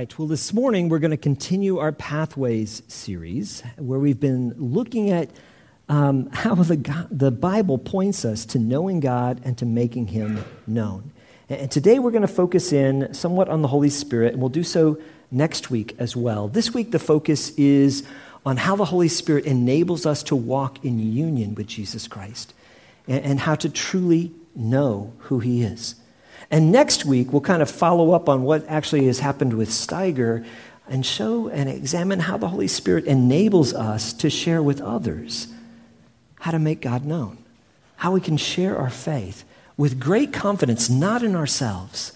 right. Well, this morning we're going to continue our Pathways series where we've been looking at um, how the, God, the Bible points us to knowing God and to making Him known. And today we're going to focus in somewhat on the Holy Spirit, and we'll do so next week as well. This week, the focus is on how the Holy Spirit enables us to walk in union with Jesus Christ and, and how to truly know who He is. And next week, we'll kind of follow up on what actually has happened with Steiger and show and examine how the Holy Spirit enables us to share with others how to make God known, how we can share our faith with great confidence, not in ourselves,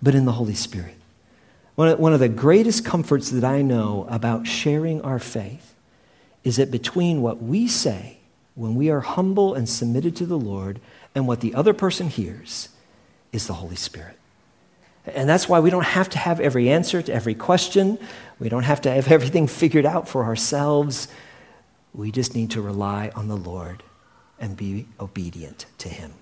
but in the Holy Spirit. One of the greatest comforts that I know about sharing our faith is that between what we say when we are humble and submitted to the Lord and what the other person hears, is the Holy Spirit. And that's why we don't have to have every answer to every question. We don't have to have everything figured out for ourselves. We just need to rely on the Lord and be obedient to Him.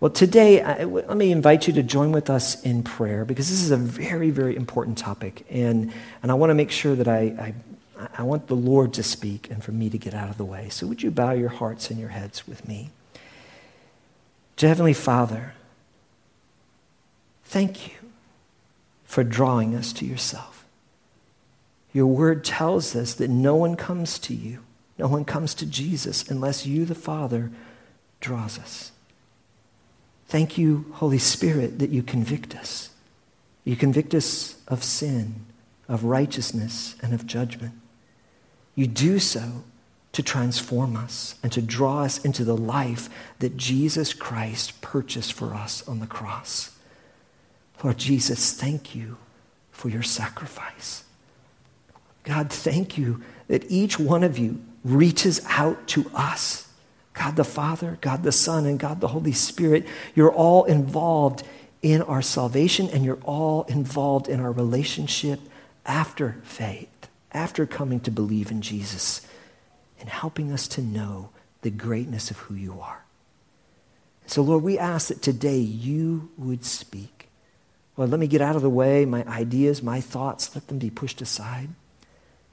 Well, today, I, let me invite you to join with us in prayer because this is a very, very important topic. And, and I want to make sure that I, I, I want the Lord to speak and for me to get out of the way. So, would you bow your hearts and your heads with me? To Heavenly Father, Thank you for drawing us to yourself. Your word tells us that no one comes to you, no one comes to Jesus unless you, the Father, draws us. Thank you, Holy Spirit, that you convict us. You convict us of sin, of righteousness, and of judgment. You do so to transform us and to draw us into the life that Jesus Christ purchased for us on the cross. Lord Jesus, thank you for your sacrifice. God, thank you that each one of you reaches out to us. God the Father, God the Son, and God the Holy Spirit, you're all involved in our salvation and you're all involved in our relationship after faith, after coming to believe in Jesus and helping us to know the greatness of who you are. So, Lord, we ask that today you would speak. Lord, let me get out of the way. My ideas, my thoughts, let them be pushed aside.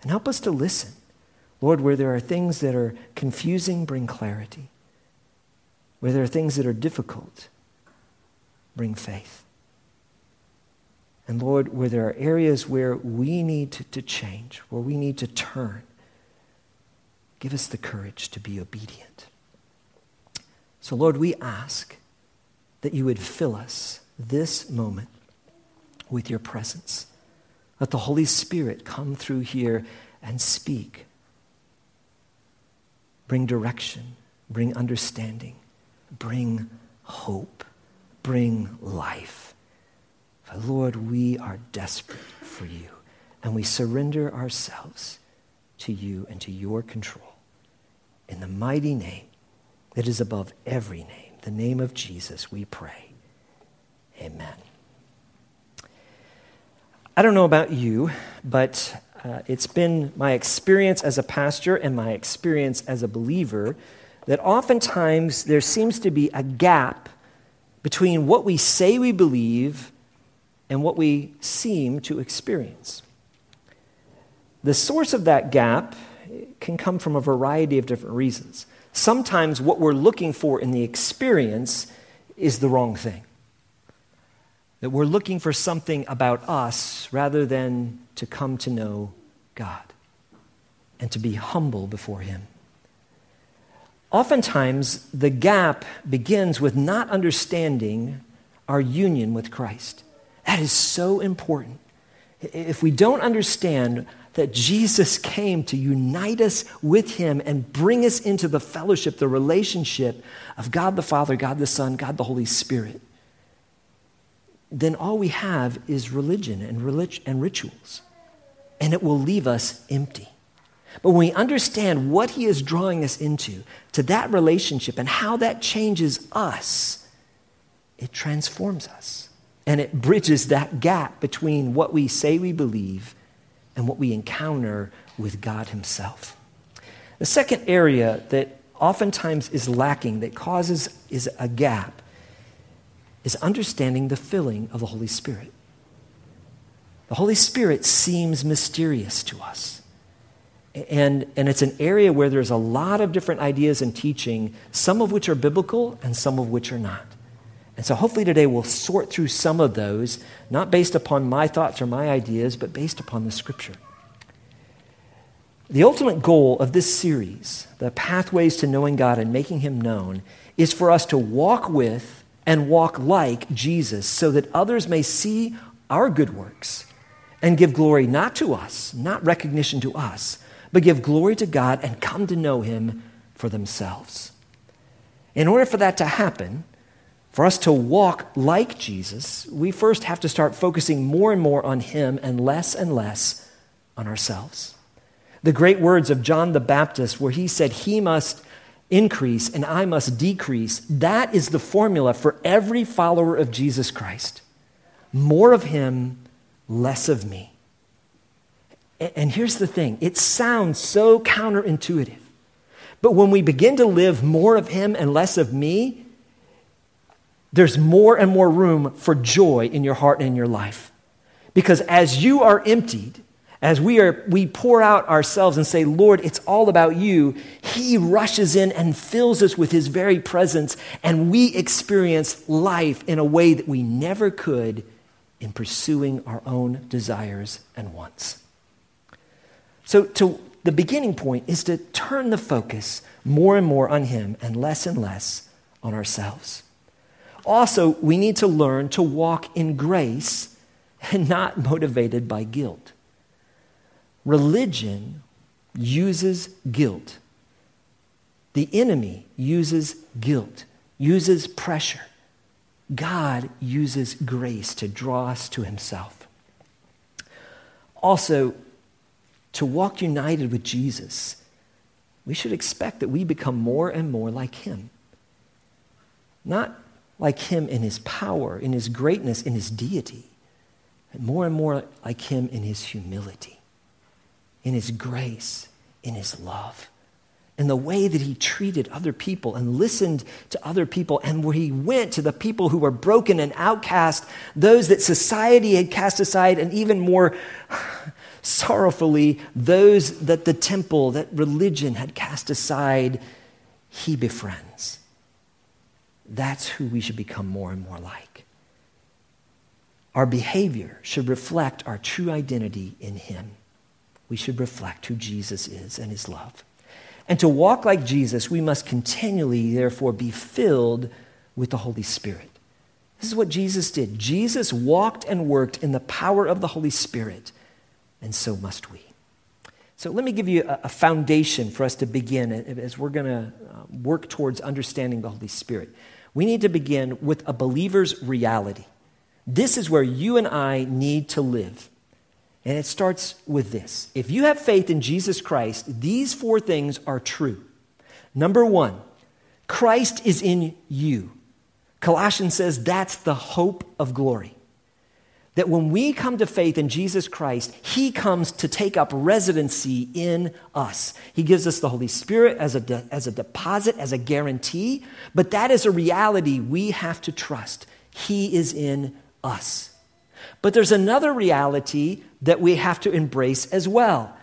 And help us to listen. Lord, where there are things that are confusing, bring clarity. Where there are things that are difficult, bring faith. And Lord, where there are areas where we need to, to change, where we need to turn, give us the courage to be obedient. So, Lord, we ask that you would fill us this moment with your presence. Let the Holy Spirit come through here and speak. Bring direction, bring understanding, bring hope, bring life. But Lord, we are desperate for you, and we surrender ourselves to you and to your control. In the mighty name that is above every name, the name of Jesus, we pray. Amen. I don't know about you, but uh, it's been my experience as a pastor and my experience as a believer that oftentimes there seems to be a gap between what we say we believe and what we seem to experience. The source of that gap can come from a variety of different reasons. Sometimes what we're looking for in the experience is the wrong thing. That we're looking for something about us rather than to come to know God and to be humble before Him. Oftentimes, the gap begins with not understanding our union with Christ. That is so important. If we don't understand that Jesus came to unite us with Him and bring us into the fellowship, the relationship of God the Father, God the Son, God the Holy Spirit, then all we have is religion and, relig- and rituals. And it will leave us empty. But when we understand what he is drawing us into, to that relationship, and how that changes us, it transforms us. And it bridges that gap between what we say we believe and what we encounter with God himself. The second area that oftentimes is lacking, that causes is a gap, is understanding the filling of the Holy Spirit. The Holy Spirit seems mysterious to us. And, and it's an area where there's a lot of different ideas and teaching, some of which are biblical and some of which are not. And so hopefully today we'll sort through some of those, not based upon my thoughts or my ideas, but based upon the scripture. The ultimate goal of this series, the pathways to knowing God and making Him known, is for us to walk with and walk like Jesus so that others may see our good works and give glory not to us, not recognition to us, but give glory to God and come to know Him for themselves. In order for that to happen, for us to walk like Jesus, we first have to start focusing more and more on Him and less and less on ourselves the great words of John the Baptist, where he said, He must increase and I must decrease. That is the formula for every follower of Jesus Christ. More of Him, less of me. And here's the thing it sounds so counterintuitive. But when we begin to live more of Him and less of me, there's more and more room for joy in your heart and in your life. Because as you are emptied, as we, are, we pour out ourselves and say, Lord, it's all about you, He rushes in and fills us with His very presence, and we experience life in a way that we never could in pursuing our own desires and wants. So, to, the beginning point is to turn the focus more and more on Him and less and less on ourselves. Also, we need to learn to walk in grace and not motivated by guilt. Religion uses guilt. The enemy uses guilt, uses pressure. God uses grace to draw us to himself. Also, to walk united with Jesus, we should expect that we become more and more like him. Not like him in his power, in his greatness, in his deity, but more and more like him in his humility in his grace, in his love, in the way that he treated other people and listened to other people, and where he went to the people who were broken and outcast, those that society had cast aside, and even more sorrowfully, those that the temple, that religion had cast aside, he befriends. That's who we should become more and more like. Our behavior should reflect our true identity in him we should reflect who Jesus is and his love. And to walk like Jesus, we must continually, therefore, be filled with the Holy Spirit. This is what Jesus did. Jesus walked and worked in the power of the Holy Spirit, and so must we. So, let me give you a, foundation for us to begin as we're going to uh, work towards understanding the Holy Spirit. We need to begin with a believer's reality. This is where you and I need to live. And it starts with this If you have faith in Jesus Christ, these four things are true. Number one, Christ is in you. Colossians says that's the hope of glory. That when we come to faith in Jesus Christ, He comes to take up residency in us. He gives us the Holy Spirit as a, de- as a deposit, as a guarantee, but that is a reality we have to trust. He is in us. But there's another reality that we have to embrace as well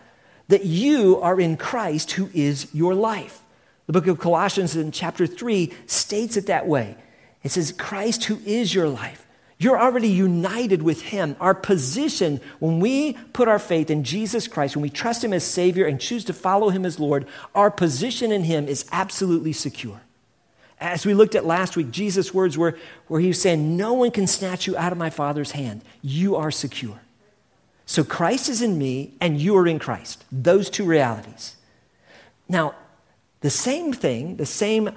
that you are in Christ who is your life. The book of Colossians in chapter 3 states it that way. It says, Christ who is your life. You're already united with Him. Our position, when we put our faith in Jesus Christ, when we trust Him as Savior and choose to follow Him as Lord, our position in Him is absolutely secure. As we looked at last week, Jesus' words were where he was saying, No one can snatch you out of my Father's hand. You are secure. So Christ is in me, and you are in Christ. Those two realities. Now, the same thing, the same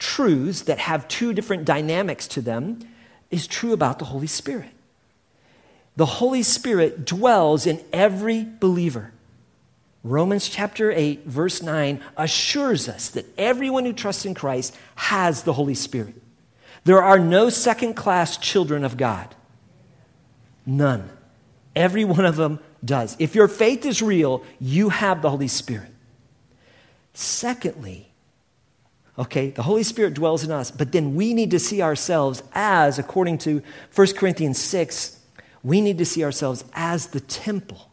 truths that have two different dynamics to them, is true about the Holy Spirit. The Holy Spirit dwells in every believer. Romans chapter 8, verse 9 assures us that everyone who trusts in Christ has the Holy Spirit. There are no second class children of God. None. Every one of them does. If your faith is real, you have the Holy Spirit. Secondly, okay, the Holy Spirit dwells in us, but then we need to see ourselves as, according to 1 Corinthians 6, We need to see ourselves as the temple,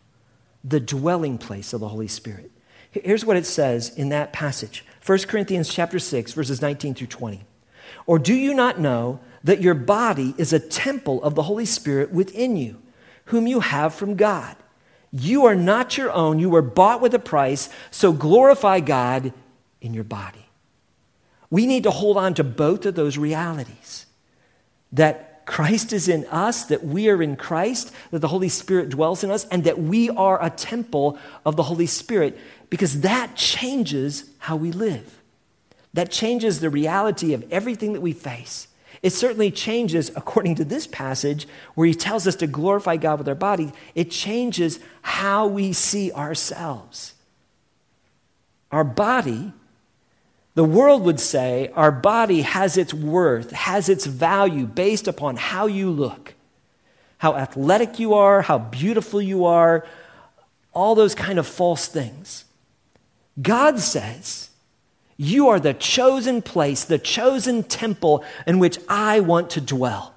the dwelling place of the Holy Spirit. Here's what it says in that passage 1 Corinthians chapter 6, verses 19 through 20. Or do you not know that your body is a temple of the Holy Spirit within you, whom you have from God? You are not your own, you were bought with a price, so glorify God in your body. We need to hold on to both of those realities that Christ is in us, that we are in Christ, that the Holy Spirit dwells in us, and that we are a temple of the Holy Spirit, because that changes how we live. That changes the reality of everything that we face. It certainly changes, according to this passage, where he tells us to glorify God with our body, it changes how we see ourselves. Our body the world would say our body has its worth, has its value based upon how you look, how athletic you are, how beautiful you are, all those kind of false things. God says, You are the chosen place, the chosen temple in which I want to dwell.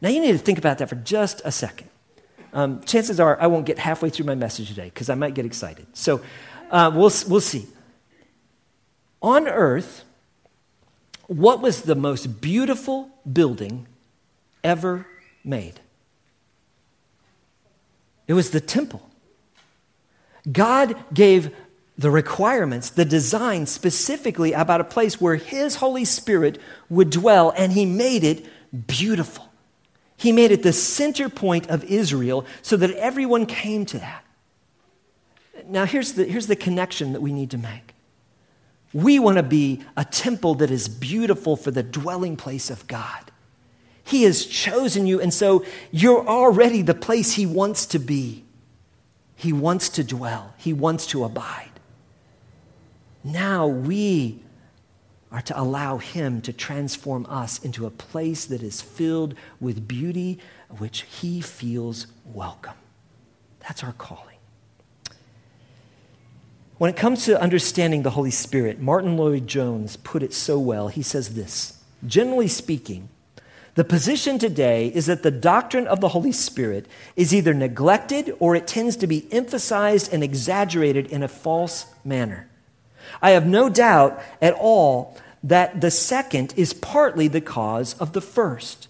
Now, you need to think about that for just a second. Um, chances are I won't get halfway through my message today because I might get excited. So uh, we'll, we'll see. On earth, what was the most beautiful building ever made? It was the temple. God gave the requirements, the design specifically about a place where His Holy Spirit would dwell, and He made it beautiful. He made it the center point of Israel so that everyone came to that. Now, here's the, here's the connection that we need to make. We want to be a temple that is beautiful for the dwelling place of God. He has chosen you, and so you're already the place He wants to be. He wants to dwell, He wants to abide. Now we are to allow Him to transform us into a place that is filled with beauty, which He feels welcome. That's our calling. When it comes to understanding the Holy Spirit, Martyn Lloyd-Jones put it so well. He says this Generally speaking, the position today is that the doctrine of the Holy Spirit is either neglected or it tends to be emphasized and exaggerated in a false manner. I have no doubt at all that the second is partly the cause of the first.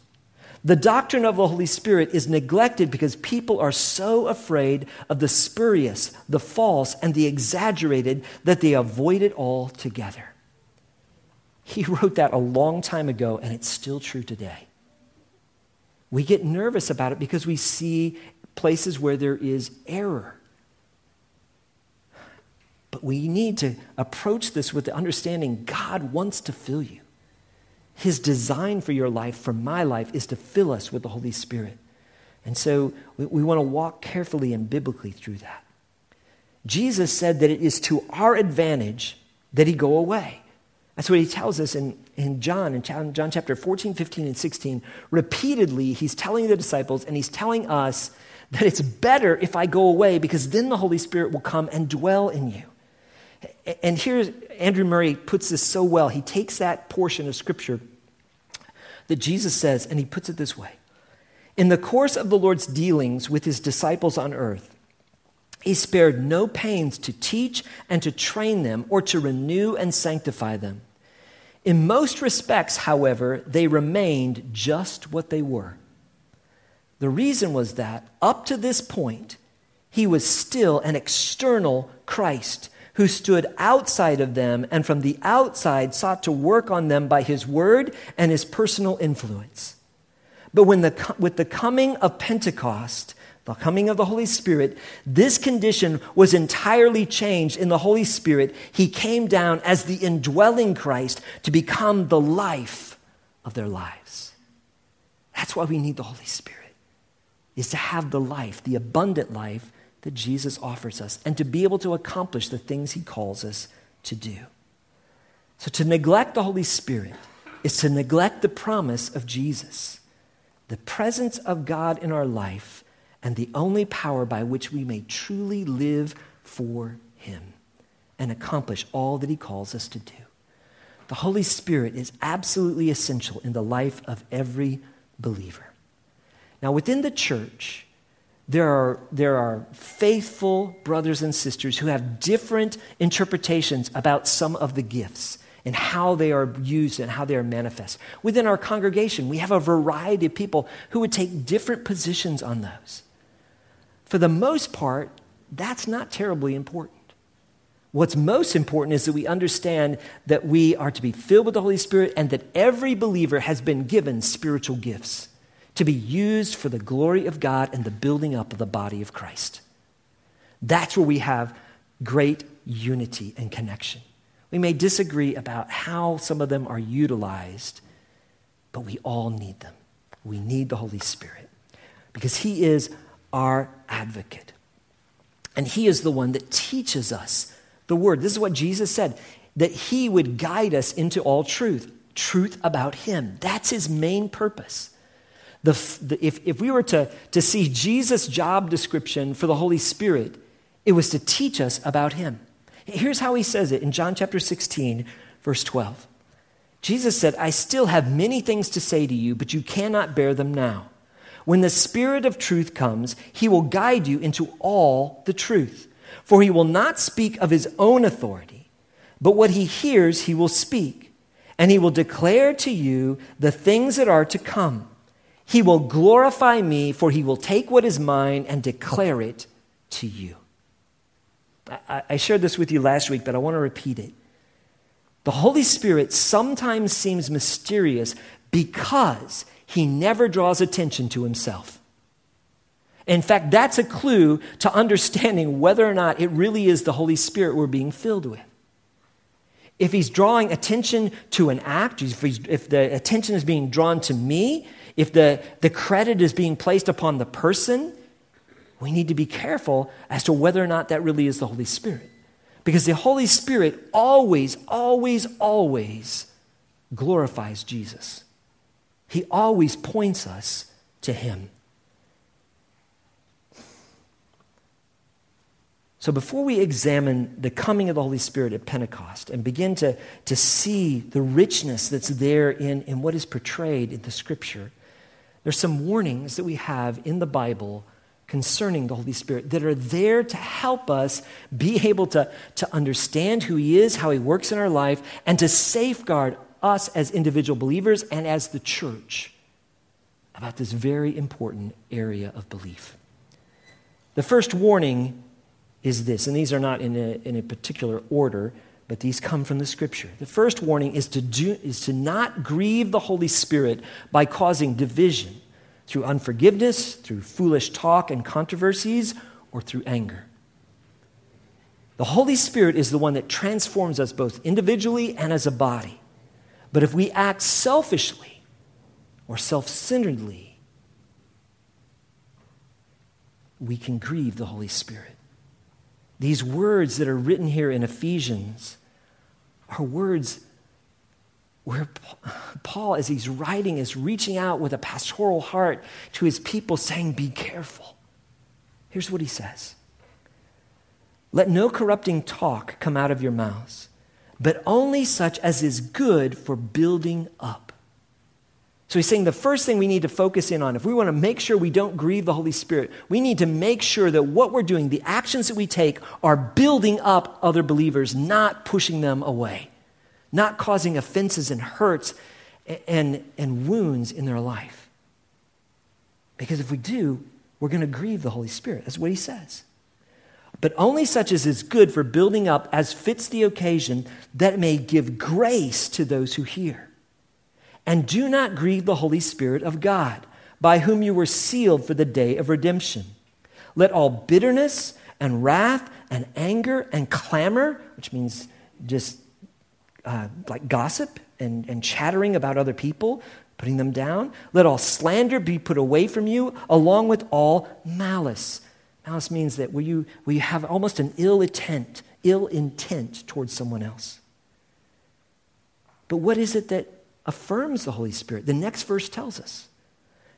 The doctrine of the Holy Spirit is neglected because people are so afraid of the spurious, the false, and the exaggerated that they avoid it altogether. He wrote that a long time ago, and it's still true today. We get nervous about it because we see places where there is error. But we need to approach this with the understanding God wants to fill you. His design for your life, for my life, is to fill us with the Holy Spirit. And so we, we want to walk carefully and biblically through that. Jesus said that it is to our advantage that he go away. That's what he tells us in, in John, in John chapter 14, 15, and 16. Repeatedly, he's telling the disciples and he's telling us that it's better if I go away because then the Holy Spirit will come and dwell in you. And here, Andrew Murray puts this so well. He takes that portion of scripture that Jesus says, and he puts it this way In the course of the Lord's dealings with his disciples on earth, he spared no pains to teach and to train them or to renew and sanctify them. In most respects, however, they remained just what they were. The reason was that up to this point, he was still an external Christ who stood outside of them and from the outside sought to work on them by his word and his personal influence. But when the, with the coming of Pentecost, the coming of the Holy Spirit, this condition was entirely changed in the Holy Spirit. He came down as the indwelling Christ to become the life of their lives. That's why we need the Holy Spirit, is to have the life, the abundant life that Jesus offers us and to be able to accomplish the things he calls us to do. So, to neglect the Holy Spirit is to neglect the promise of Jesus, the presence of God in our life, and the only power by which we may truly live for him and accomplish all that he calls us to do. The Holy Spirit is absolutely essential in the life of every believer. Now, within the church, there are, there are faithful brothers and sisters who have different interpretations about some of the gifts and how they are used and how they are manifest. Within our congregation, we have a variety of people who would take different positions on those. For the most part, that's not terribly important. What's most important is that we understand that we are to be filled with the Holy Spirit and that every believer has been given spiritual gifts to be used for the glory of God and the building up of the body of Christ. That's where we have great unity and connection. We may disagree about how some of them are utilized, but we all need them. We need the Holy Spirit because He is our advocate. And He is the one that teaches us the Word. This is what Jesus said that He would guide us into all truth, truth about Him. That's His main purpose. The, the, if, if we were to, to see Jesus' job description for the Holy Spirit, it was to teach us about Him. Here's how He says it in John chapter 16, verse 12. Jesus said, I still have many things to say to you, but you cannot bear them now. When the Spirit of truth comes, He will guide you into all the truth. For He will not speak of His own authority, but what He hears, He will speak, and He will declare to you the things that are to come. He will glorify me, for he will take what is mine and declare it to you. I, I shared this with you last week, but I want to repeat it. The Holy Spirit sometimes seems mysterious because he never draws attention to himself. In fact, that's a clue to understanding whether or not it really is the Holy Spirit we're being filled with. If he's drawing attention to an act, if, if the attention is being drawn to me, if the, the credit is being placed upon the person, we need to be careful as to whether or not that really is the Holy Spirit. Because the Holy Spirit always, always, always glorifies Jesus. He always points us to Him. So, before we examine the coming of the Holy Spirit at Pentecost and begin to, to see the richness that's there in, in what is portrayed in the Scripture, there's some warnings that we have in the Bible concerning the Holy Spirit that are there to help us be able to, to understand who He is, how He works in our life, and to safeguard us as individual believers and as the church about this very important area of belief. The first warning is this, and these are not in a, in a particular order, but these come from the scripture. The first warning is to, do, is to not grieve the Holy Spirit by causing division through unforgiveness, through foolish talk and controversies, or through anger. The Holy Spirit is the one that transforms us both individually and as a body. But if we act selfishly or self centeredly, we can grieve the Holy Spirit. These words that are written here in Ephesians are words where Paul, as he's writing, is reaching out with a pastoral heart to his people, saying, Be careful. Here's what he says Let no corrupting talk come out of your mouths, but only such as is good for building up so he's saying the first thing we need to focus in on, if we want to make sure we don't grieve the Holy Spirit, we need to make sure that what we're doing, the actions that we take, are building up other believers, not pushing them away, not causing offenses and hurts and, and wounds in their life. Because if we do, we're going to grieve the Holy Spirit. That's what he says. But only such as is good for building up as fits the occasion, that may give grace to those who hear. And do not grieve the Holy Spirit of God, by whom you were sealed for the day of redemption. Let all bitterness and wrath and anger and clamor, which means just uh, like gossip and, and chattering about other people, putting them down, let all slander be put away from you, along with all malice. Malice means that will you, will you have almost an ill intent, ill intent towards someone else. But what is it that affirms the Holy Spirit. The next verse tells us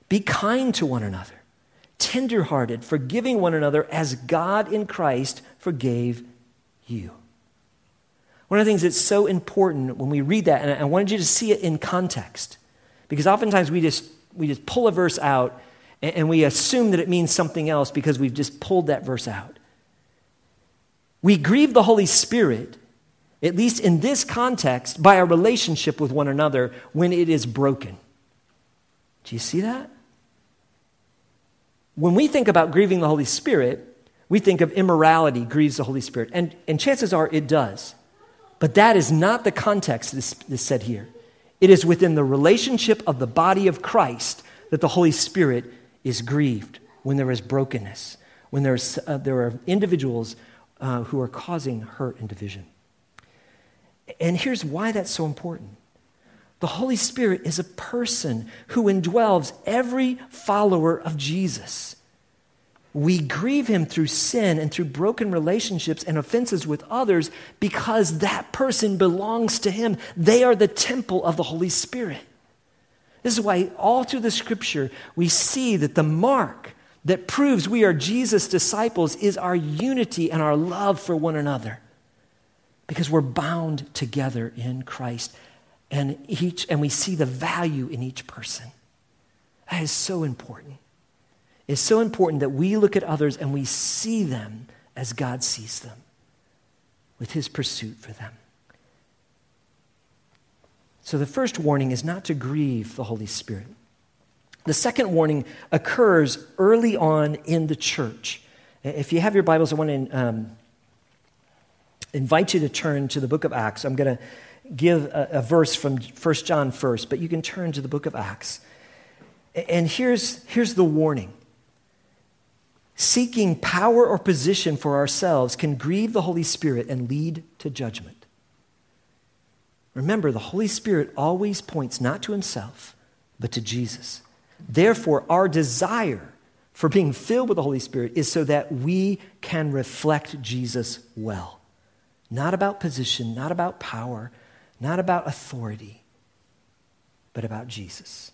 be kind to one another, tenderhearted, forgiving one another as God in Christ forgave you. One of the things that's so important when we read that, and I wanted you to see it in context, because oftentimes we just, we just pull a verse out and we assume that it means something else because we've just pulled that verse out. We grieve the Holy Spirit, at least in this context, by our relationship with one another when it is broken. Do you see that? When we think about grieving the Holy Spirit, we think of immorality grieves the Holy Spirit. And, and chances are it does. But that is not the context that is said here. It is within the relationship of the body of Christ that the Holy Spirit is grieved when there is brokenness, when there's, uh, there are individuals uh, who are causing hurt and division. And here's why that's so important the Holy Spirit is a person who indwells every follower of Jesus. We grieve him through sin and through broken relationships and offenses with others because that person belongs to him. They are the temple of the Holy Spirit. This is why, all through the scripture, we see that the mark that proves we are Jesus' disciples is our unity and our love for one another because we're bound together in Christ and each and we see the value in each person. That is so important. It's so important that we look at others and we see them as God sees them with his pursuit for them. So the first warning is not to grieve the Holy Spirit. The second warning occurs early on in the church. If you have your Bibles, I want to um, invite you to turn to the book of Acts. I'm going to give a, a verse from 1 John first, but you can turn to the book of Acts. And here's, here's the warning seeking power or position for ourselves can grieve the Holy Spirit and lead to judgment. Remember, the Holy Spirit always points not to himself, but to Jesus. Therefore, our desire for being filled with the Holy Spirit is so that we can reflect Jesus well. Not about position, not about power, not about authority, but about Jesus.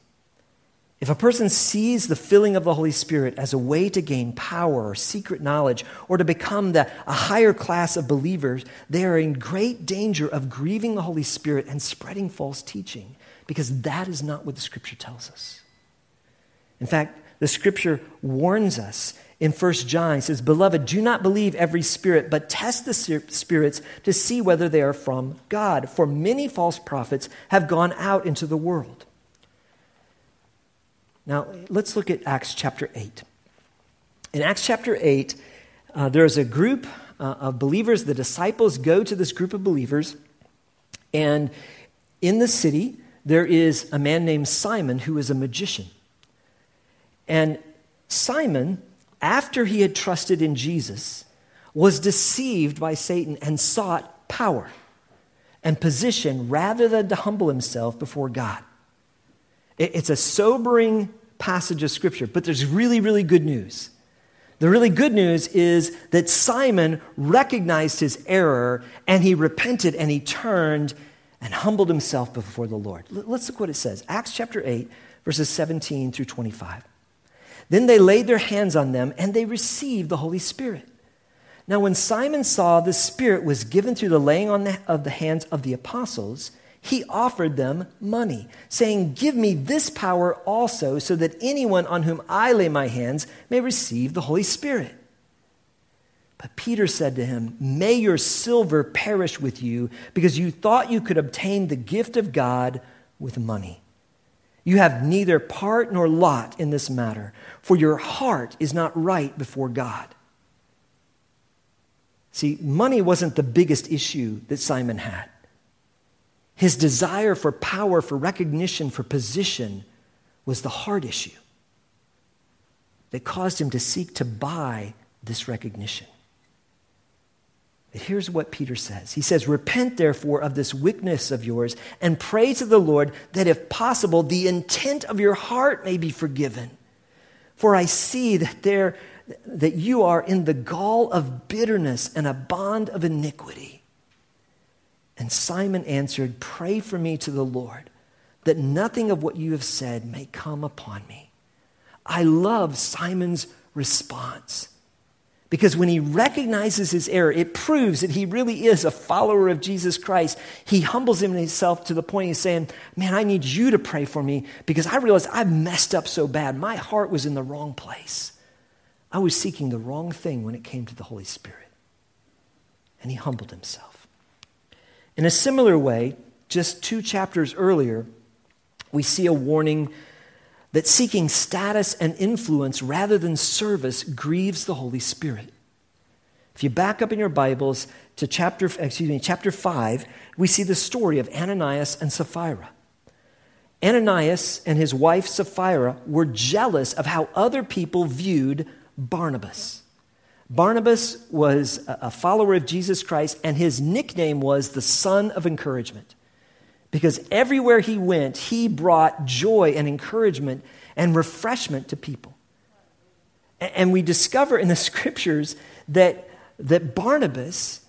If a person sees the filling of the Holy Spirit as a way to gain power or secret knowledge or to become the, a higher class of believers, they are in great danger of grieving the Holy Spirit and spreading false teaching because that is not what the Scripture tells us. In fact, the Scripture warns us in 1 John, he says, Beloved, do not believe every spirit, but test the spirits to see whether they are from God. For many false prophets have gone out into the world. Now, let's look at Acts chapter 8. In Acts chapter 8, uh, there's a group uh, of believers. The disciples go to this group of believers, and in the city, there is a man named Simon who is a magician. And Simon after he had trusted in Jesus, was deceived by Satan and sought power and position rather than to humble himself before God. It's a sobering passage of Scripture, but there's really, really good news. The really good news is that Simon recognized his error and he repented and he turned and humbled himself before the Lord. Let's look what it says Acts chapter 8, verses 17 through 25. Then they laid their hands on them and they received the Holy Spirit. Now, when Simon saw the Spirit was given through the laying on the, of the hands of the apostles, he offered them money, saying, Give me this power also, so that anyone on whom I lay my hands may receive the Holy Spirit. But Peter said to him, May your silver perish with you, because you thought you could obtain the gift of God with money. You have neither part nor lot in this matter, for your heart is not right before God. See, money wasn't the biggest issue that Simon had. His desire for power, for recognition, for position was the heart issue that caused him to seek to buy this recognition. Here's what Peter says He says, Repent therefore of this wickedness of yours and pray to the Lord that, if possible, the intent of your heart may be forgiven. For I see that, there, that you are in the gall of bitterness and a bond of iniquity. And Simon answered, Pray for me to the Lord that nothing of what you have said may come upon me. I love Simon's response Because when he recognizes his error, it proves that he really is a follower of Jesus Christ. He humbles himself to the point he's saying, Man, I need you to pray for me because I realize I've messed up so bad. My heart was in the wrong place. I was seeking the wrong thing when it came to the Holy Spirit. And he humbled himself. In a similar way, just two chapters earlier, we see a warning that seeking status and influence rather than service grieves the Holy Spirit. If you back up in your Bibles to chapter, excuse me, chapter 5, we see the story of Ananias and Sapphira. Ananias and his wife Sapphira were jealous of how other people viewed Barnabas. Barnabas was a follower of Jesus Christ, and his nickname was the son of encouragement because everywhere he went, he brought joy and encouragement and refreshment to people. And we discover in the scriptures that, that Barnabas,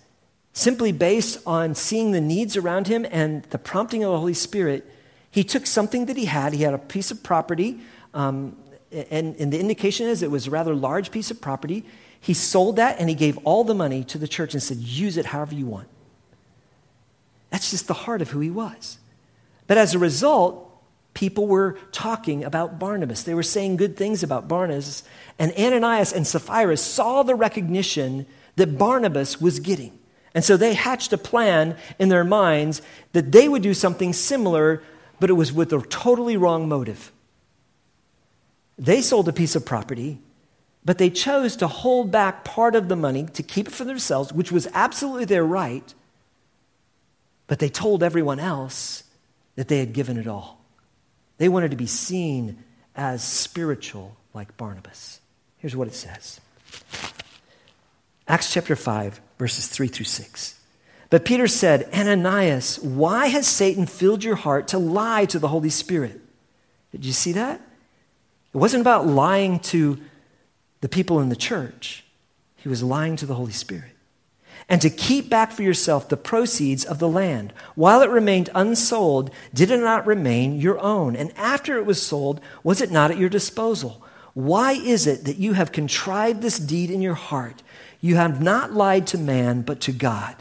simply based on seeing the needs around him and the prompting of the Holy Spirit, he took something that he had. He had a piece of property, um, and, and the indication is it was a rather large piece of property. He sold that and he gave all the money to the church and said, Use it however you want. That's just the heart of who he was. But as a result, people were talking about Barnabas. They were saying good things about Barnabas. And Ananias and Sapphira saw the recognition that Barnabas was getting. And so they hatched a plan in their minds that they would do something similar, but it was with a totally wrong motive. They sold a piece of property, but they chose to hold back part of the money to keep it for themselves, which was absolutely their right. But they told everyone else that they had given it all. They wanted to be seen as spiritual like Barnabas. Here's what it says Acts chapter 5, verses 3 through 6. But Peter said, Ananias, why has Satan filled your heart to lie to the Holy Spirit? Did you see that? It wasn't about lying to the people in the church, he was lying to the Holy Spirit and to keep back for yourself the proceeds of the land. While it remained unsold, did it not remain your own? And after it was sold, was it not at your disposal? Why is it that you have contrived this deed in your heart? You have not lied to man, but to God.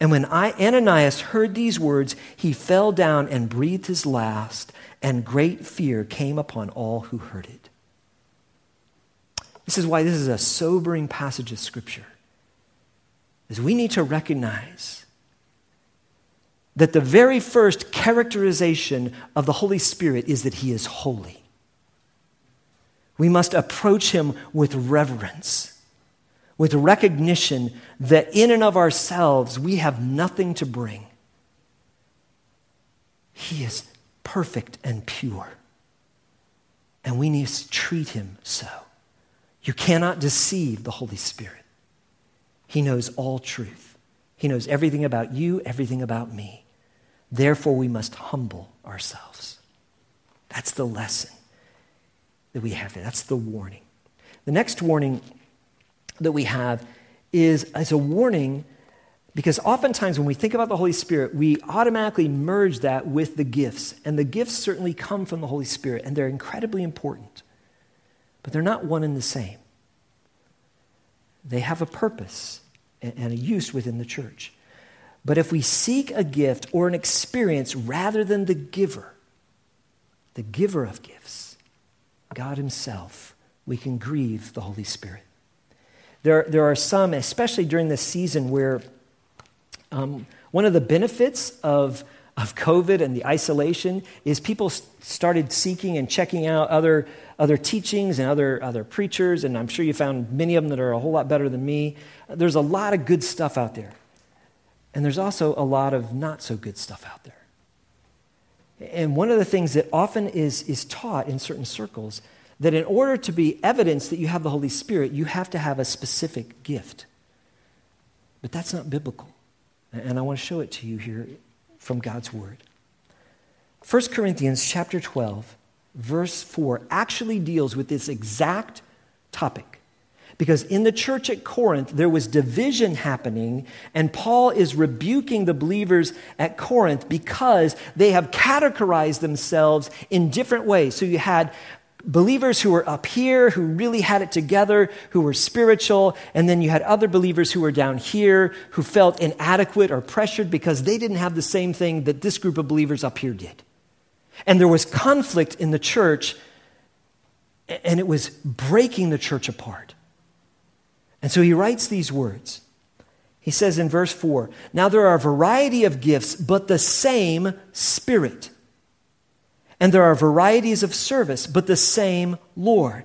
And when I, Ananias heard these words, he fell down and breathed his last, and great fear came upon all who heard it. This is why this is a sobering passage of Scripture is we need to recognize that the very first characterization of the Holy Spirit is that he is holy. We must approach him with reverence, with recognition that in and of ourselves we have nothing to bring. He is perfect and pure, and we need to treat him so. You cannot deceive the Holy Spirit. He knows all truth. He knows everything about you, everything about me. Therefore, we must humble ourselves. That's the lesson that we have. That's the warning. The next warning that we have is, is a warning because oftentimes when we think about the Holy Spirit, we automatically merge that with the gifts. And the gifts certainly come from the Holy Spirit, and they're incredibly important. But they're not one and the same they have a purpose and a use within the church. But if we seek a gift or an experience rather than the giver, the giver of gifts, God Himself, we can grieve the Holy Spirit. There, there are some, especially during this season, where um, one of the benefits of, of COVID and the isolation is people started seeking and checking out other other teachings and other, other preachers, and I'm sure you found many of them that are a whole lot better than me. There's a lot of good stuff out there. And there's also a lot of not so good stuff out there. And one of the things that often is, is taught in certain circles that in order to be evidence that you have the Holy Spirit, you have to have a specific gift. But that's not biblical. And I want to show it to you here from God's Word. 1 Corinthians chapter 12 verse 4 actually deals with this exact topic. Because in the church at Corinth, there was division happening, and Paul is rebuking the believers at Corinth because they have categorized themselves in different ways. So you had believers who were up here, who really had it together, who were spiritual, and then you had other believers who were down here, who felt inadequate or pressured because they didn't have the same thing that this group of believers up here did. And there was conflict in the church, and it was breaking the church apart. And so he writes these words. He says in verse 4 Now there are a variety of gifts, but the same Spirit. And there are varieties of service, but the same Lord.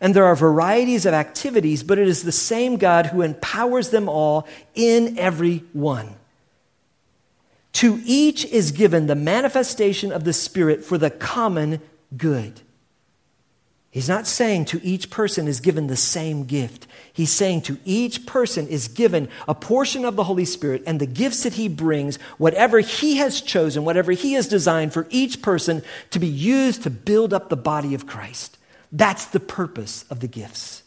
And there are varieties of activities, but it is the same God who empowers them all in every one. To each is given the manifestation of the Spirit for the common good. He's not saying to each person is given the same gift. He's saying to each person is given a portion of the Holy Spirit and the gifts that he brings, whatever he has chosen, whatever he has designed for each person to be used to build up the body of Christ. That's the purpose of the gifts.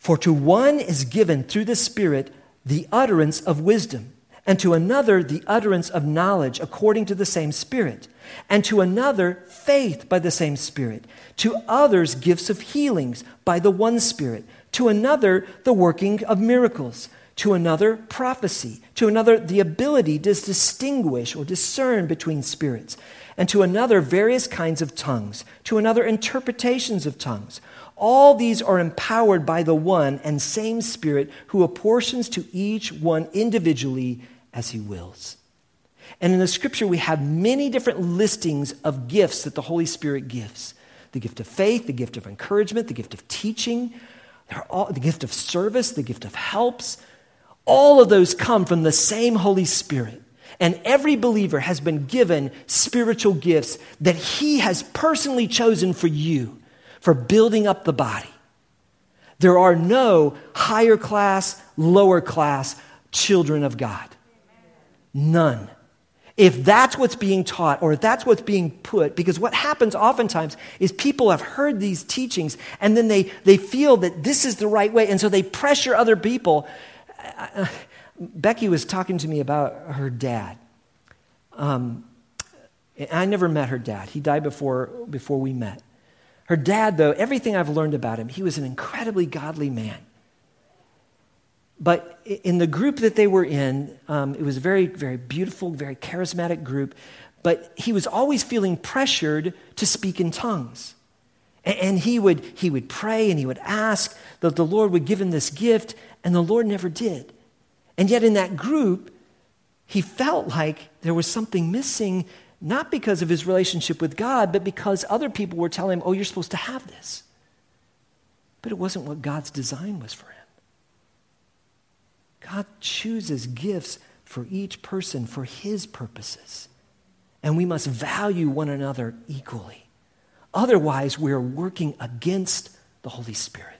For to one is given through the Spirit the utterance of wisdom, and to another the utterance of knowledge according to the same Spirit and to another, faith by the same Spirit, to others, gifts of healings by the one Spirit, to another, the working of miracles, to another, prophecy, to another, the ability to distinguish or discern between spirits, and to another, various kinds of tongues, to another, interpretations of tongues. All these are empowered by the one and same Spirit who apportions to each one individually as he wills. And in the scripture, we have many different listings of gifts that the Holy Spirit gives the gift of faith, the gift of encouragement, the gift of teaching, all, the gift of service, the gift of helps. All of those come from the same Holy Spirit. And every believer has been given spiritual gifts that he has personally chosen for you for building up the body. There are no higher class, lower class children of God. None. If that's what's being taught or if that's what's being put, because what happens oftentimes is people have heard these teachings and then they, they feel that this is the right way, and so they pressure other people. Becky was talking to me about her dad. Um, I never met her dad. He died before, before we met. Her dad, though, everything I've learned about him, he was an incredibly godly man. But in the group that they were in, um, it was a very, very beautiful, very charismatic group. But he was always feeling pressured to speak in tongues. And, and he, would, he would pray and he would ask that the Lord would give him this gift, and the Lord never did. And yet, in that group, he felt like there was something missing, not because of his relationship with God, but because other people were telling him, oh, you're supposed to have this. But it wasn't what God's design was for him. God chooses gifts for each person for his purposes. And we must value one another equally. Otherwise, we're working against the Holy Spirit.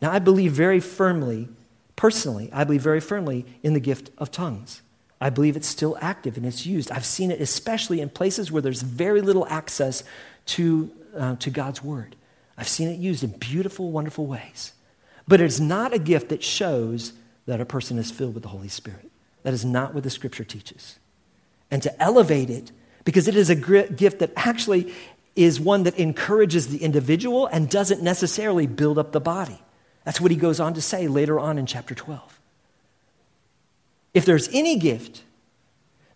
Now, I believe very firmly, personally, I believe very firmly in the gift of tongues. I believe it's still active and it's used. I've seen it especially in places where there's very little access to, uh, to God's Word. I've seen it used in beautiful, wonderful ways. But it's not a gift that shows that a person is filled with the Holy Spirit. That is not what the scripture teaches. And to elevate it, because it is a gift that actually is one that encourages the individual and doesn't necessarily build up the body. That's what he goes on to say later on in chapter 12. If there's any gift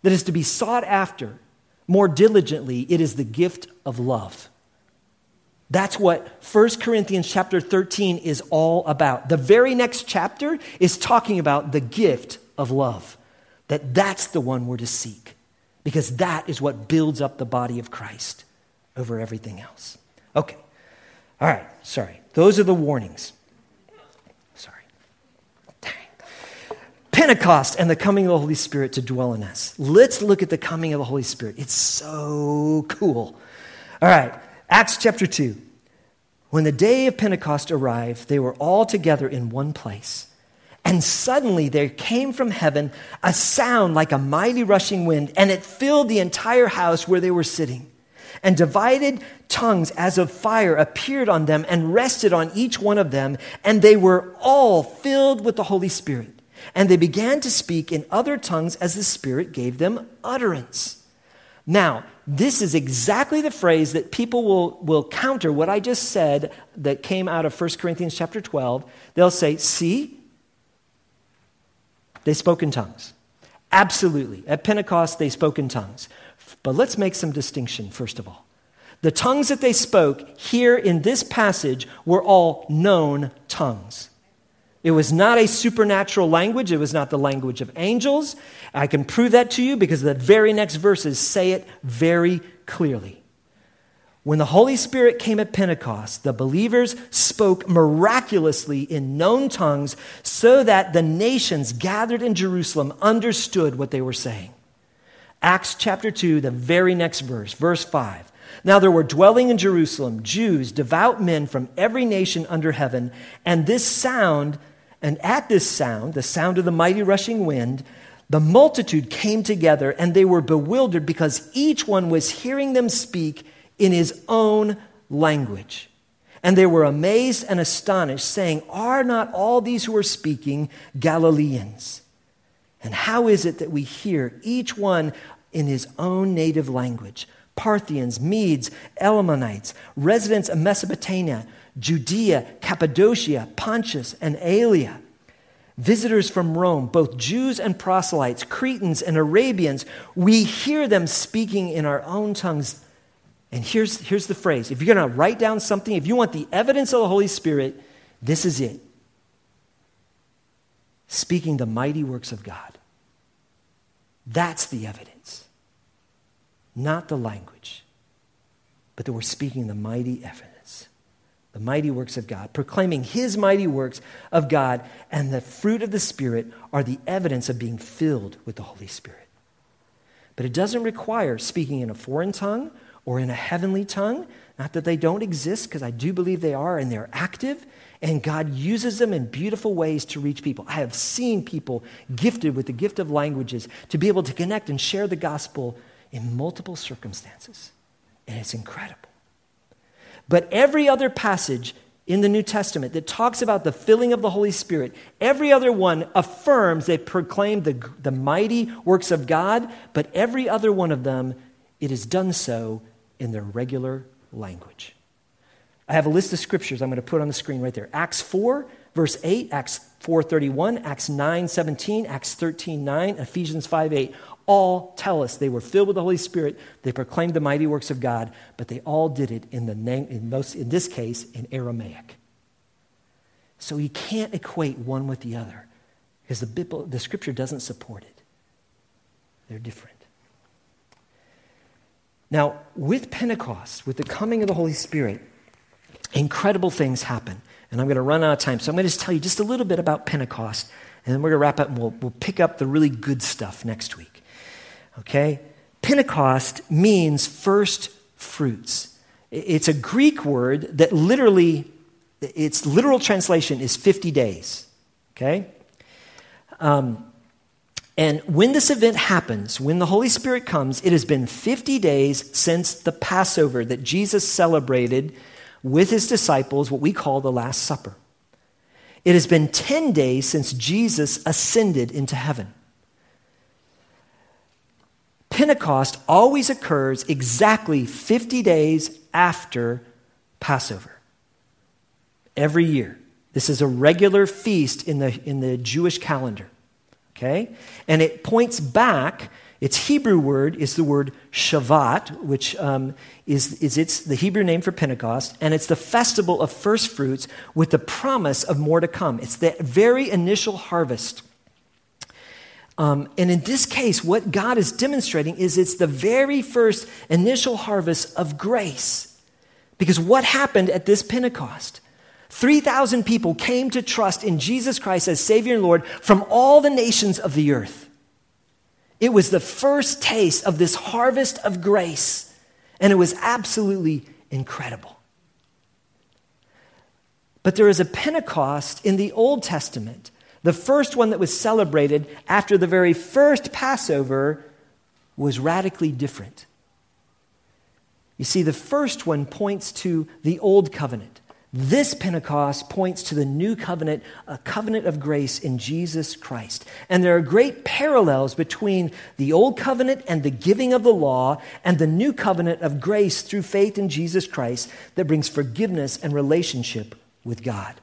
that is to be sought after more diligently, it is the gift of love. That's what 1 Corinthians chapter 13 is all about. The very next chapter is talking about the gift of love. That that's the one we're to seek because that is what builds up the body of Christ over everything else. Okay. All right, sorry. Those are the warnings. Sorry. Dang. Pentecost and the coming of the Holy Spirit to dwell in us. Let's look at the coming of the Holy Spirit. It's so cool. All right. Acts chapter 2. When the day of Pentecost arrived, they were all together in one place. And suddenly there came from heaven a sound like a mighty rushing wind, and it filled the entire house where they were sitting. And divided tongues as of fire appeared on them and rested on each one of them, and they were all filled with the Holy Spirit. And they began to speak in other tongues as the Spirit gave them utterance. Now, this is exactly the phrase that people will, will counter what I just said that came out of 1 Corinthians chapter 12. They'll say, See, they spoke in tongues. Absolutely. At Pentecost, they spoke in tongues. But let's make some distinction, first of all. The tongues that they spoke here in this passage were all known tongues. It was not a supernatural language. It was not the language of angels. I can prove that to you because the very next verses say it very clearly. When the Holy Spirit came at Pentecost, the believers spoke miraculously in known tongues so that the nations gathered in Jerusalem understood what they were saying. Acts chapter 2, the very next verse, verse 5. Now there were dwelling in Jerusalem Jews, devout men from every nation under heaven, and this sound, and at this sound, the sound of the mighty rushing wind, the multitude came together and they were bewildered because each one was hearing them speak in his own language. And they were amazed and astonished, saying, Are not all these who are speaking Galileans? And how is it that we hear each one in his own native language? Parthians, Medes, Elamites, residents of Mesopotamia, Judea, Cappadocia, Pontus, and Asia, visitors from Rome, both Jews and proselytes, Cretans and Arabians, we hear them speaking in our own tongues. And here's, here's the phrase. If you're going to write down something, if you want the evidence of the Holy Spirit, this is it. Speaking the mighty works of God. That's the evidence. Not the language, but that we're speaking the mighty evidence, the mighty works of God, proclaiming His mighty works of God, and the fruit of the Spirit are the evidence of being filled with the Holy Spirit. But it doesn't require speaking in a foreign tongue or in a heavenly tongue. Not that they don't exist, because I do believe they are, and they're active, and God uses them in beautiful ways to reach people. I have seen people gifted with the gift of languages to be able to connect and share the gospel in multiple circumstances. And it's incredible. But every other passage in the New Testament that talks about the filling of the Holy Spirit, every other one affirms they proclaim the, the mighty works of God, but every other one of them, it is done so in their regular language. I have a list of scriptures I'm going to put on the screen right there. Acts 4, verse 8, Acts 4:31, Acts 9:17, Acts 13:9, Ephesians 5:8 all tell us they were filled with the Holy Spirit. They proclaimed the mighty works of God, but they all did it in the name, in most, in this case, in Aramaic. So you can't equate one with the other because the, Bible, the scripture doesn't support it. They're different. Now, with Pentecost, with the coming of the Holy Spirit, incredible things happen. And I'm going to run out of time. So I'm going to just tell you just a little bit about Pentecost, and then we're going to wrap up and we'll, we'll pick up the really good stuff next week. Okay? Pentecost means first fruits. It's a Greek word that literally, its literal translation is 50 days. Okay? Um, and when this event happens, when the Holy Spirit comes, it has been 50 days since the Passover that Jesus celebrated with his disciples, what we call the Last Supper. It has been 10 days since Jesus ascended into heaven. Pentecost always occurs exactly 50 days after Passover. Every year. This is a regular feast in the, in the Jewish calendar. Okay? And it points back, its Hebrew word is the word Shavuot, which um, is, is its, the Hebrew name for Pentecost, and it's the festival of first fruits with the promise of more to come. It's the very initial harvest. Um, and in this case, what God is demonstrating is it's the very first initial harvest of grace. Because what happened at this Pentecost? 3,000 people came to trust in Jesus Christ as Savior and Lord from all the nations of the earth. It was the first taste of this harvest of grace, and it was absolutely incredible. But there is a Pentecost in the Old Testament the first one that was celebrated after the very first Passover was radically different. You see, the first one points to the Old Covenant. This Pentecost points to the new covenant, a covenant of grace in Jesus Christ. And there are great parallels between the old covenant and the giving of the law and the new covenant of grace through faith in Jesus Christ that brings forgiveness and relationship with God.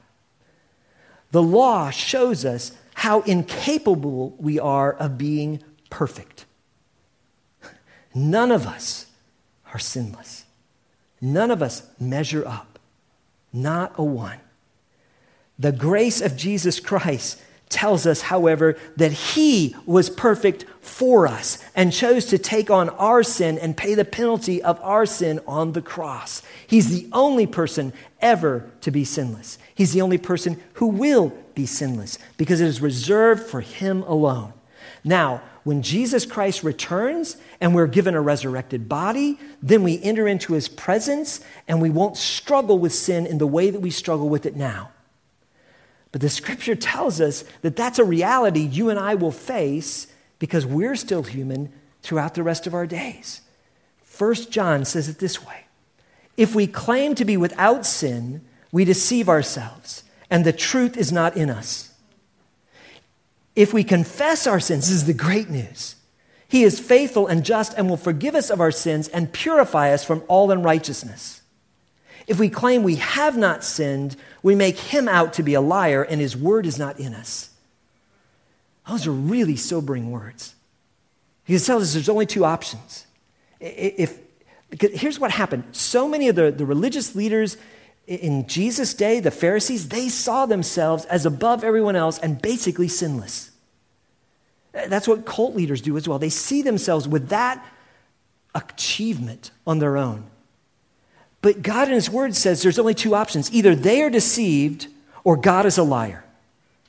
The law shows us how incapable we are of being perfect. None of us are sinless. None of us measure up not a one. The grace of Jesus Christ tells us, however, that he was perfect for us and chose to take on our sin and pay the penalty of our sin on the cross. He's the only person ever to be sinless. He's the only person who will be sinless because it is reserved for him alone. Now, when Jesus Christ returns and we're given a resurrected body, then we enter into his presence and we won't struggle with sin in the way that we struggle with it now. But the scripture tells us that that's a reality you and I will face because we're still human throughout the rest of our days. First John says it this way If we claim to be without sin, we deceive ourselves, and the truth is not in us. If we confess our sins, this is the great news. He is faithful and just and will forgive us of our sins and purify us from all unrighteousness. If we claim we have not sinned, we make him out to be a liar and his word is not in us. Those are really sobering words. He tells us there's only two options. If, here's what happened so many of the, the religious leaders in Jesus' day, the Pharisees, they saw themselves as above everyone else and basically sinless. That's what cult leaders do as well. They see themselves with that achievement on their own. But God in His Word says there's only two options either they are deceived or God is a liar.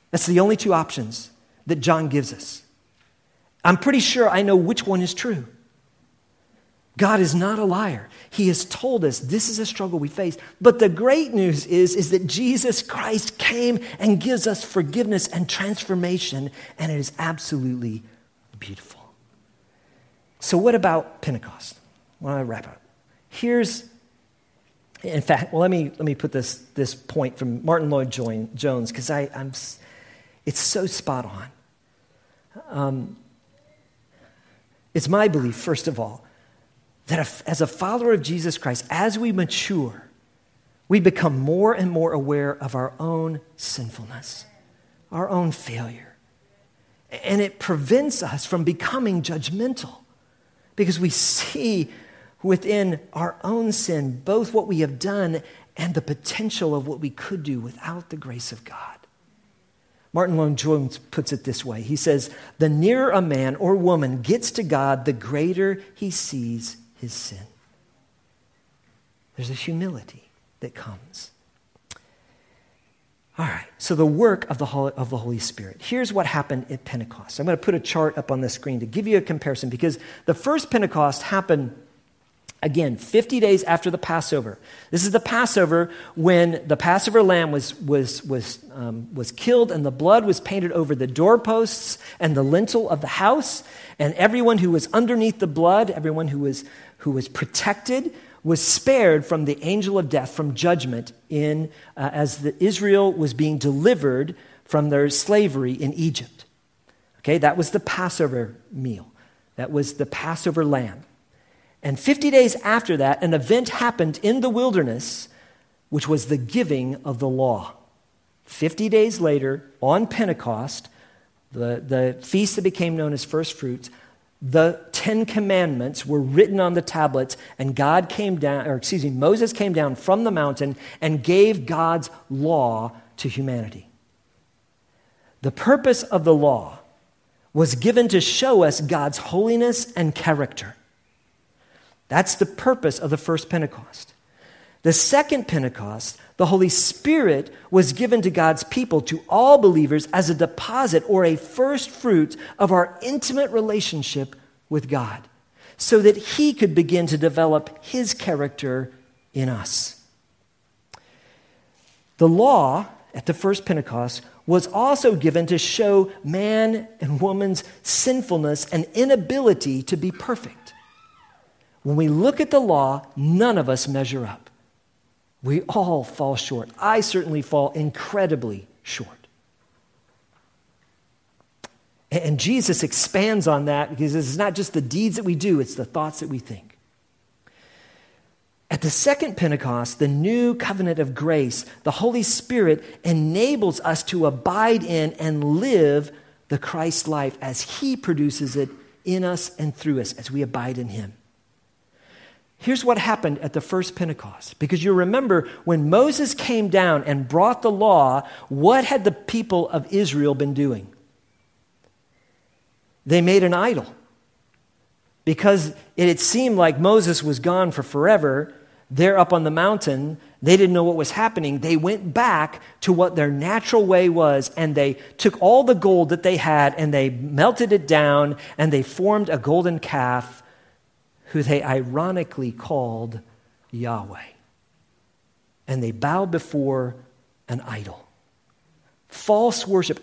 That's the only two options that John gives us. I'm pretty sure I know which one is true. God is not a liar. He has told us this is a struggle we face. But the great news is, is that Jesus Christ came and gives us forgiveness and transformation, and it is absolutely beautiful. So, what about Pentecost? When I wrap up, here's, in fact, well, let me, let me put this, this point from Martyn Lloyd-Jones, because I'm, it's so spot on. Um, it's my belief, first of all, that as a follower of Jesus Christ, as we mature, we become more and more aware of our own sinfulness, our own failure. And it prevents us from becoming judgmental because we see within our own sin both what we have done and the potential of what we could do without the grace of God. Martyn Lloyd-Jones puts it this way He says, The nearer a man or woman gets to God, the greater he sees his sin. There's a humility that comes. All right, so the work of the, Holy, of the Holy Spirit. Here's what happened at Pentecost. I'm going to put a chart up on the screen to give you a comparison because the first Pentecost happened, again, 50 days after the Passover. This is the Passover when the Passover lamb was, was, was, um, was killed and the blood was painted over the doorposts and the lintel of the house. And everyone who was underneath the blood, everyone who was who was protected, was spared from the angel of death, from judgment, in, uh, as the, Israel was being delivered from their slavery in Egypt. Okay, that was the Passover meal. That was the Passover lamb. And 50 days after that, an event happened in the wilderness, which was the giving of the law. 50 days later, on Pentecost, the, the feast that became known as first fruits, the Ten Commandments were written on the tablets, and God came down, or excuse me, Moses came down from the mountain and gave God's law to humanity. The purpose of the law was given to show us God's holiness and character. That's the purpose of the first Pentecost. The second Pentecost, the Holy Spirit was given to God's people, to all believers, as a deposit or a first fruit of our intimate relationship with God, so that He could begin to develop His character in us. The law at the first Pentecost was also given to show man and woman's sinfulness and inability to be perfect. When we look at the law, none of us measure up. We all fall short. I certainly fall incredibly short. And Jesus expands on that because it's not just the deeds that we do, it's the thoughts that we think. At the second Pentecost, the new covenant of grace, the Holy Spirit enables us to abide in and live the Christ life as He produces it in us and through us as we abide in Him. Here's what happened at the first Pentecost. Because you remember when Moses came down and brought the law, what had the people of Israel been doing? They made an idol. Because it had seemed like Moses was gone for forever, there up on the mountain, they didn't know what was happening. They went back to what their natural way was, and they took all the gold that they had and they melted it down, and they formed a golden calf who they ironically called Yahweh. And they bowed before an idol. False worship,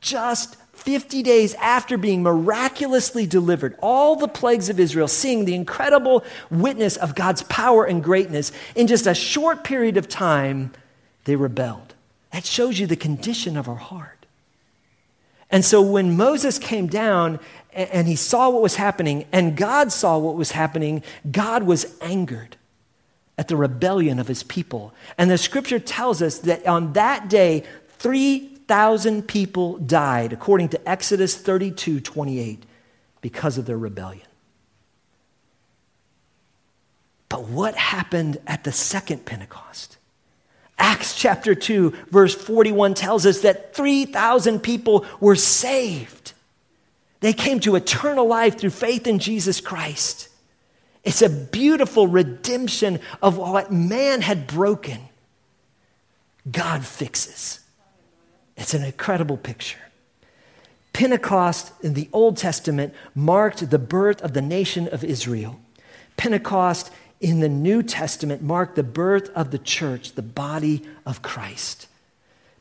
just 50 days after being miraculously delivered, all the plagues of Israel, seeing the incredible witness of God's power and greatness, in just a short period of time, they rebelled. That shows you the condition of our heart. And so when Moses came down and he saw what was happening, and God saw what was happening, God was angered at the rebellion of his people. And the scripture tells us that on that day, 3,000 people died, according to Exodus 32 28, because of their rebellion. But what happened at the second Pentecost? Acts chapter 2, verse 41 tells us that 3,000 people were saved. They came to eternal life through faith in Jesus Christ. It's a beautiful redemption of what man had broken. God fixes. It's an incredible picture. Pentecost in the Old Testament marked the birth of the nation of Israel. Pentecost in the New Testament marked the birth of the church, the body of Christ.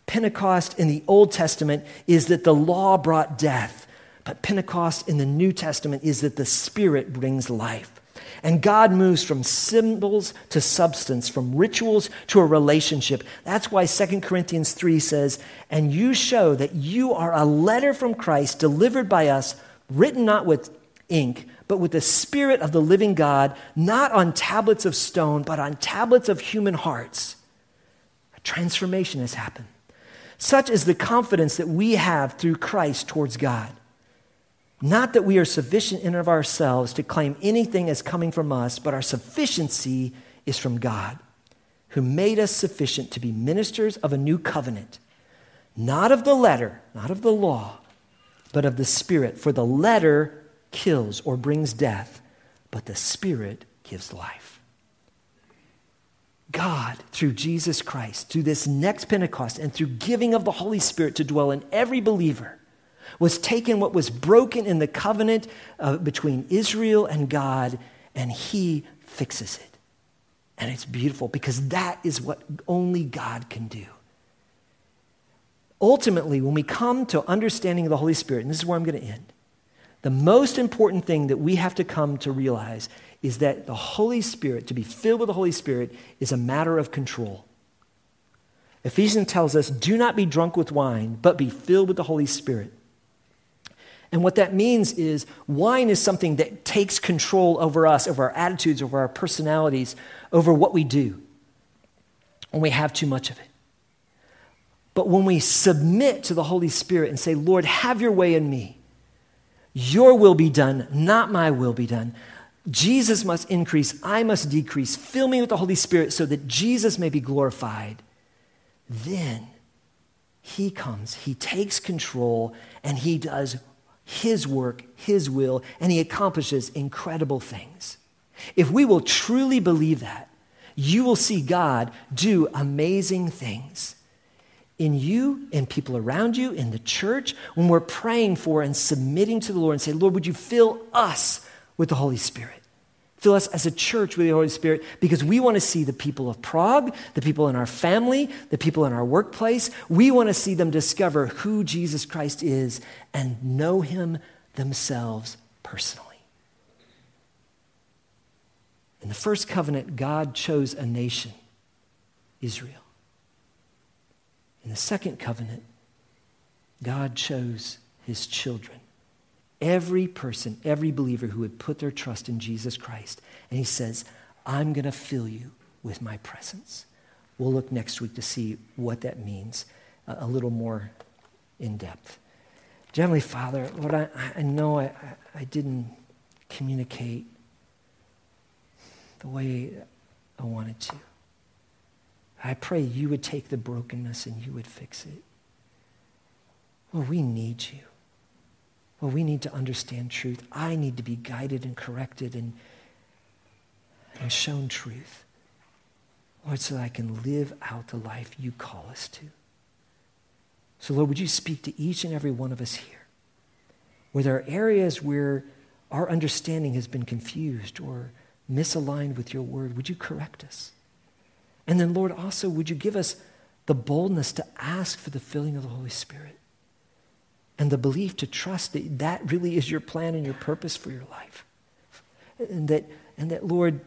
Pentecost in the Old Testament is that the law brought death. But Pentecost in the New Testament is that the Spirit brings life. And God moves from symbols to substance, from rituals to a relationship. That's why 2 Corinthians 3 says, And you show that you are a letter from Christ delivered by us, written not with ink, but with the Spirit of the living God, not on tablets of stone, but on tablets of human hearts. A transformation has happened. Such is the confidence that we have through Christ towards God. Not that we are sufficient in of ourselves to claim anything as coming from us, but our sufficiency is from God, who made us sufficient to be ministers of a new covenant, not of the letter, not of the law, but of the Spirit. For the letter kills or brings death, but the Spirit gives life. God, through Jesus Christ, through this next Pentecost, and through giving of the Holy Spirit to dwell in every believer, was taken what was broken in the covenant uh, between Israel and God, and he fixes it. And it's beautiful because that is what only God can do. Ultimately, when we come to understanding of the Holy Spirit, and this is where I'm going to end, the most important thing that we have to come to realize is that the Holy Spirit, to be filled with the Holy Spirit, is a matter of control. Ephesians tells us, do not be drunk with wine, but be filled with the Holy Spirit. And what that means is wine is something that takes control over us, over our attitudes, over our personalities, over what we do when we have too much of it. But when we submit to the Holy Spirit and say, Lord, have your way in me, your will be done, not my will be done. Jesus must increase, I must decrease. Fill me with the Holy Spirit so that Jesus may be glorified. Then he comes, he takes control, and he does his work, His will, and He accomplishes incredible things. If we will truly believe that, you will see God do amazing things in you, in people around you, in the church, when we're praying for and submitting to the Lord and say, Lord, would you fill us with the Holy Spirit? Fill us as a church with the Holy Spirit because we want to see the people of Prague, the people in our family, the people in our workplace. We want to see them discover who Jesus Christ is and know him themselves personally. In the first covenant, God chose a nation Israel. In the second covenant, God chose his children. Every person, every believer who would put their trust in Jesus Christ. And he says, I'm going to fill you with my presence. We'll look next week to see what that means a little more in depth. Heavenly Father, Lord, I, I know I, I didn't communicate the way I wanted to. I pray you would take the brokenness and you would fix it. Well, we need you. Well, we need to understand truth. I need to be guided and corrected and, and shown truth. Lord, so that I can live out the life you call us to. So, Lord, would you speak to each and every one of us here? Where there are areas where our understanding has been confused or misaligned with your word, would you correct us? And then, Lord, also, would you give us the boldness to ask for the filling of the Holy Spirit and the belief to trust that that really is your plan and your purpose for your life? And that, and that Lord,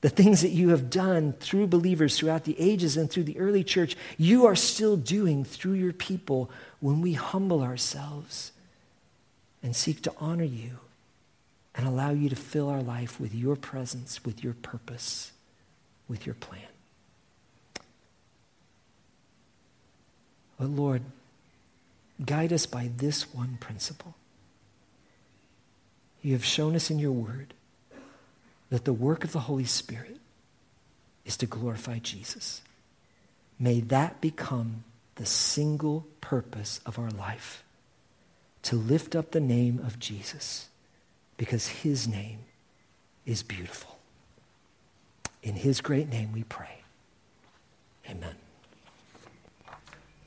the things that you have done through believers throughout the ages and through the early church, you are still doing through your people when we humble ourselves and seek to honor you and allow you to fill our life with your presence, with your purpose, with your plan. But Lord, guide us by this one principle. You have shown us in your word that the work of the Holy Spirit is to glorify Jesus. May that become the single purpose of our life to lift up the name of Jesus because his name is beautiful. In his great name we pray. Amen.